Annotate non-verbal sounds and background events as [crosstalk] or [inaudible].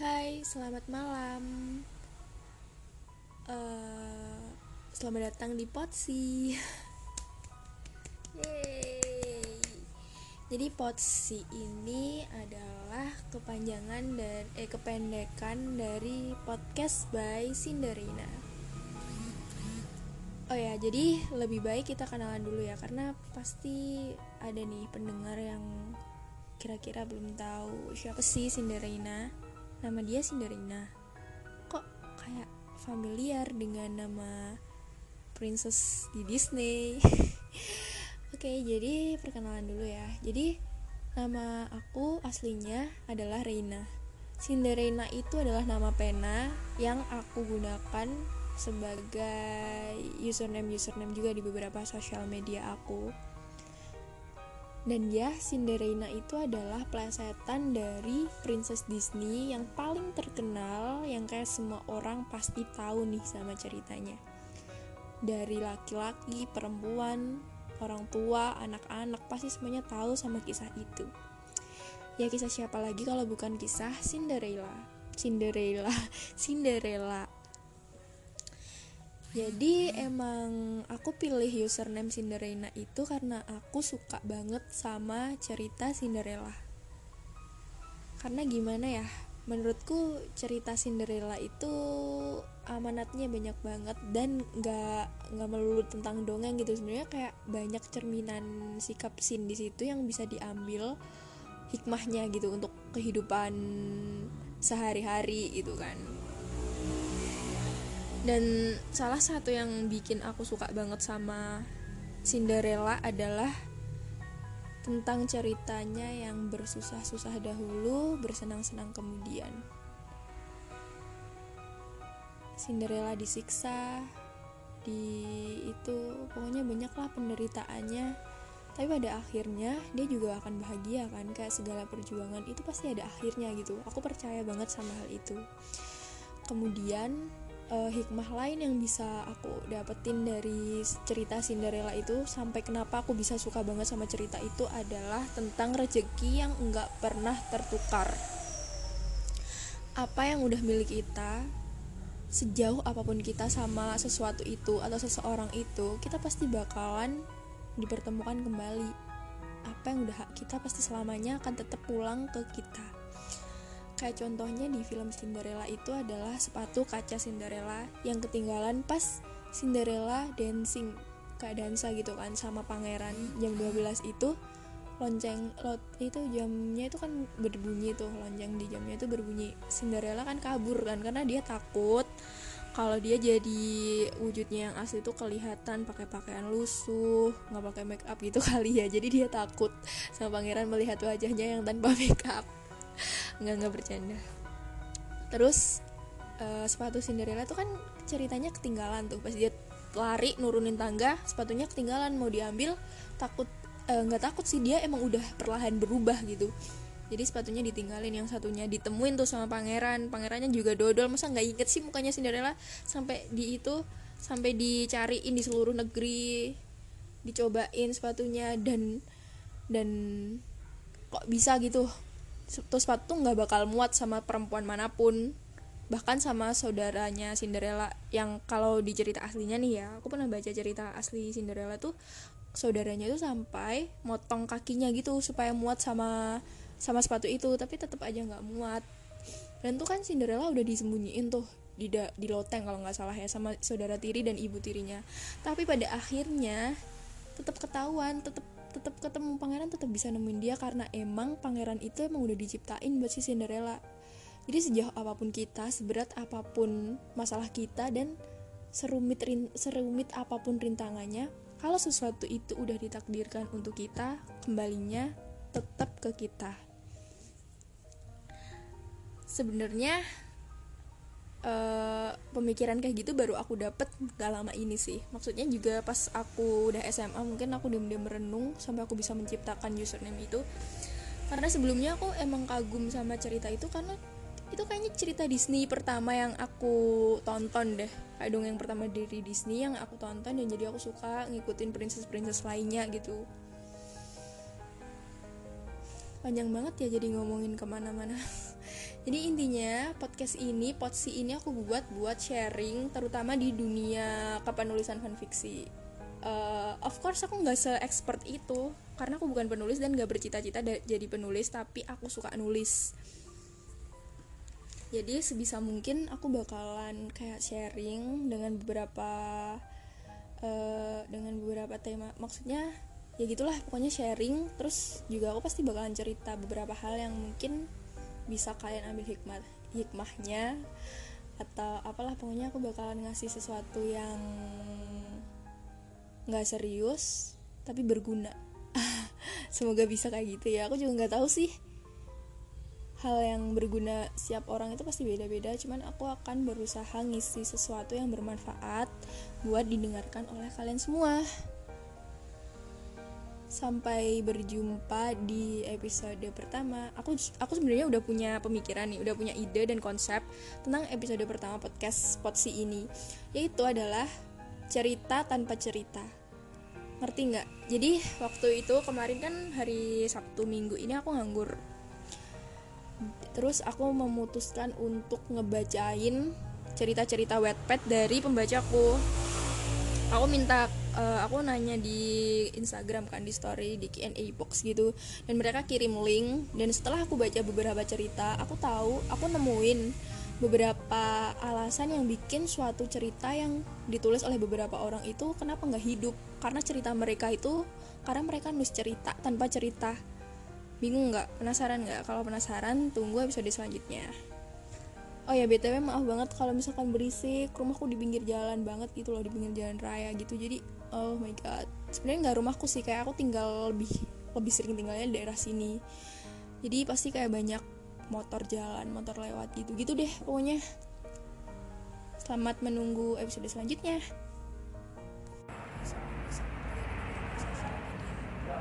Hai, selamat malam. Uh, selamat datang di Potsi. [laughs] Yeay. Jadi Potsi ini adalah kepanjangan dan eh kependekan dari podcast by Cinderina. Oh ya, jadi lebih baik kita kenalan dulu ya karena pasti ada nih pendengar yang kira-kira belum tahu siapa sih Cinderina. Nama dia Cinderina. Kok kayak familiar dengan nama princess di Disney. [laughs] Oke, jadi perkenalan dulu ya. Jadi nama aku aslinya adalah Reina. Cinderina itu adalah nama pena yang aku gunakan sebagai username username juga di beberapa sosial media aku dan ya Cinderella itu adalah plesetan dari Princess Disney yang paling terkenal yang kayak semua orang pasti tahu nih sama ceritanya. Dari laki-laki, perempuan, orang tua, anak-anak pasti semuanya tahu sama kisah itu. Ya kisah siapa lagi kalau bukan kisah Cinderella? Cinderella [laughs] Cinderella jadi emang aku pilih username Cinderella itu karena aku suka banget sama cerita Cinderella. Karena gimana ya? Menurutku cerita Cinderella itu amanatnya banyak banget dan nggak nggak melulu tentang dongeng gitu sebenarnya kayak banyak cerminan sikap sin di situ yang bisa diambil hikmahnya gitu untuk kehidupan sehari-hari gitu kan dan salah satu yang bikin aku suka banget sama Cinderella adalah tentang ceritanya yang bersusah-susah dahulu, bersenang-senang kemudian. Cinderella disiksa, di itu pokoknya banyaklah penderitaannya. Tapi pada akhirnya dia juga akan bahagia kan, kayak segala perjuangan itu pasti ada akhirnya gitu. Aku percaya banget sama hal itu. Kemudian uh, hikmah lain yang bisa aku dapetin dari cerita Cinderella itu sampai kenapa aku bisa suka banget sama cerita itu adalah tentang rezeki yang enggak pernah tertukar. Apa yang udah milik kita sejauh apa pun kita sama sesuatu itu atau seseorang itu kita pasti bakalan dipertemukan kembali. Apa yang udah kita pasti selamanya akan tetap pulang ke kita Kayak contohnya di film Cinderella itu adalah sepatu kaca Cinderella yang ketinggalan pas Cinderella dancing kayak dansa gitu kan sama pangeran. Jam 12 itu lonceng lot itu jamnya itu kan berbunyi tuh lonceng di jamnya itu berbunyi. Cinderella kan kabur kan karena dia takut kalau dia jadi wujudnya yang asli itu kelihatan pakai pakaian lusuh nggak pakai make up gitu [laughs] kali ya. Jadi dia takut sama pangeran melihat wajahnya yang tanpa make up nggak nggak bercanda. Terus uh, sepatu Cinderella tuh kan ceritanya ketinggalan tuh. Pas dia lari nurunin tangga sepatunya ketinggalan. Mau diambil takut eh, nggak uh, takut sih. Dia emang udah perlahan berubah gitu. Jadi sepatunya ditinggalin yang satunya ditemuin tuh sama pangeran. Pangerannya juga dodol. Masa nggak inget sih mukanya Cinderella? Sampai di itu sampai dicariin di seluruh negeri dicobain sepatunya dan dan kok bisa gitu tuh sepatu nggak bakal muat sama perempuan mana pun. Bahkan sama saudaranya Cinderella yang kalau di cerita aslinya nih ya aku pernah baca cerita asli Cinderella tuh saudaranya itu sampai motong kakinya gitu supaya muat sama sama sepatu itu tapi tetap aja nggak muat. Dan tuh kan Cinderella udah disembunyiin tuh di da, di loteng kalau nggak salah ya sama saudara tiri dan ibu tirinya. Tapi pada akhirnya tetap ketahuan tetap tetap ketemu pangeran tetap bisa nemuin dia karena emang pangeran itu emang udah diciptain buat si Cinderella. Jadi sejauh apa pun kita seberat apa pun masalah kita dan serumit rin, serumit apa pun rintangannya kalau sesuatu itu udah ditakdirkan untuk kita kembalinya tetap ke kita. Sebenarnya uh, pemikiran kayak gitu baru aku dapet gak lama ini sih. Maksudnya juga pas aku udah SMA mungkin aku diam-diam merenung sampai aku bisa menciptakan username itu. Karena sebelumnya aku emang kagum sama cerita itu karena itu kayaknya cerita Disney pertama yang aku tonton deh. Kayak dong yang pertama dari Disney yang aku tonton dan jadi aku suka ngikutin princess princess lainnya gitu panjang banget ya jadi ngomongin ke mana-mana. [laughs] Jadi intinya podcast ini potsi ini aku buat buat sharing terutama di dunia kepenulisan fanfiksi. Uh, of course aku nggak se-expert itu karena aku bukan penulis dan gak bercita-cita jadi penulis tapi aku suka nulis. Jadi sebisa mungkin aku bakalan kayak sharing dengan beberapa uh, dengan beberapa tema. Maksudnya ya gitulah pokoknya sharing. Terus juga aku pasti bakalan cerita beberapa hal yang mungkin bisa kalian ambil hikmah hikmahnya. Atau apalah pokoknya aku bakalan ngasih sesuatu yang nggak serius tapi berguna. [laughs] Semoga bisa kayak gitu ya. Aku juga nggak tahu sih hal yang berguna siap orang itu pasti beda-beda. Cuman aku akan berusaha ngisi sesuatu yang bermanfaat buat didengarkan oleh kalian semua sampai berjumpa di episode pertama. Aku aku sebenarnya udah punya pemikiran nih, udah punya ide dan konsep tentang episode pertama podcast Potsi ini, yaitu adalah cerita tanpa cerita. Ngerti nggak? Jadi waktu itu kemarin kan hari Sabtu Minggu ini aku nganggur. Terus aku memutuskan untuk ngebacain cerita-cerita wetpad dari pembacaku. Aku minta uh, aku nanya di Instagram kan di story di Q&A box gitu. Dan mereka kirim link. Dan setelah aku baca beberapa cerita aku tahu aku nemuin beberapa alasan yang bikin suatu cerita yang ditulis oleh beberapa orang itu kenapa nggak hidup. Karena cerita mereka itu karena mereka nulis cerita tanpa cerita. Bingung nggak? Penasaran nggak? Kalau penasaran tunggu episode selanjutnya. Oh ya btw maaf banget kalau misalkan berisik. Rumahku di pinggir jalan banget gitu loh di pinggir jalan raya gitu. Jadi oh my god. Sebenarnya nggak rumahku sih kayak aku tinggal lebih lebih sering tinggalnya di daerah sini. Jadi pasti kayak banyak motor jalan motor lewat gitu gitu deh pokoknya. Selamat menunggu episode selanjutnya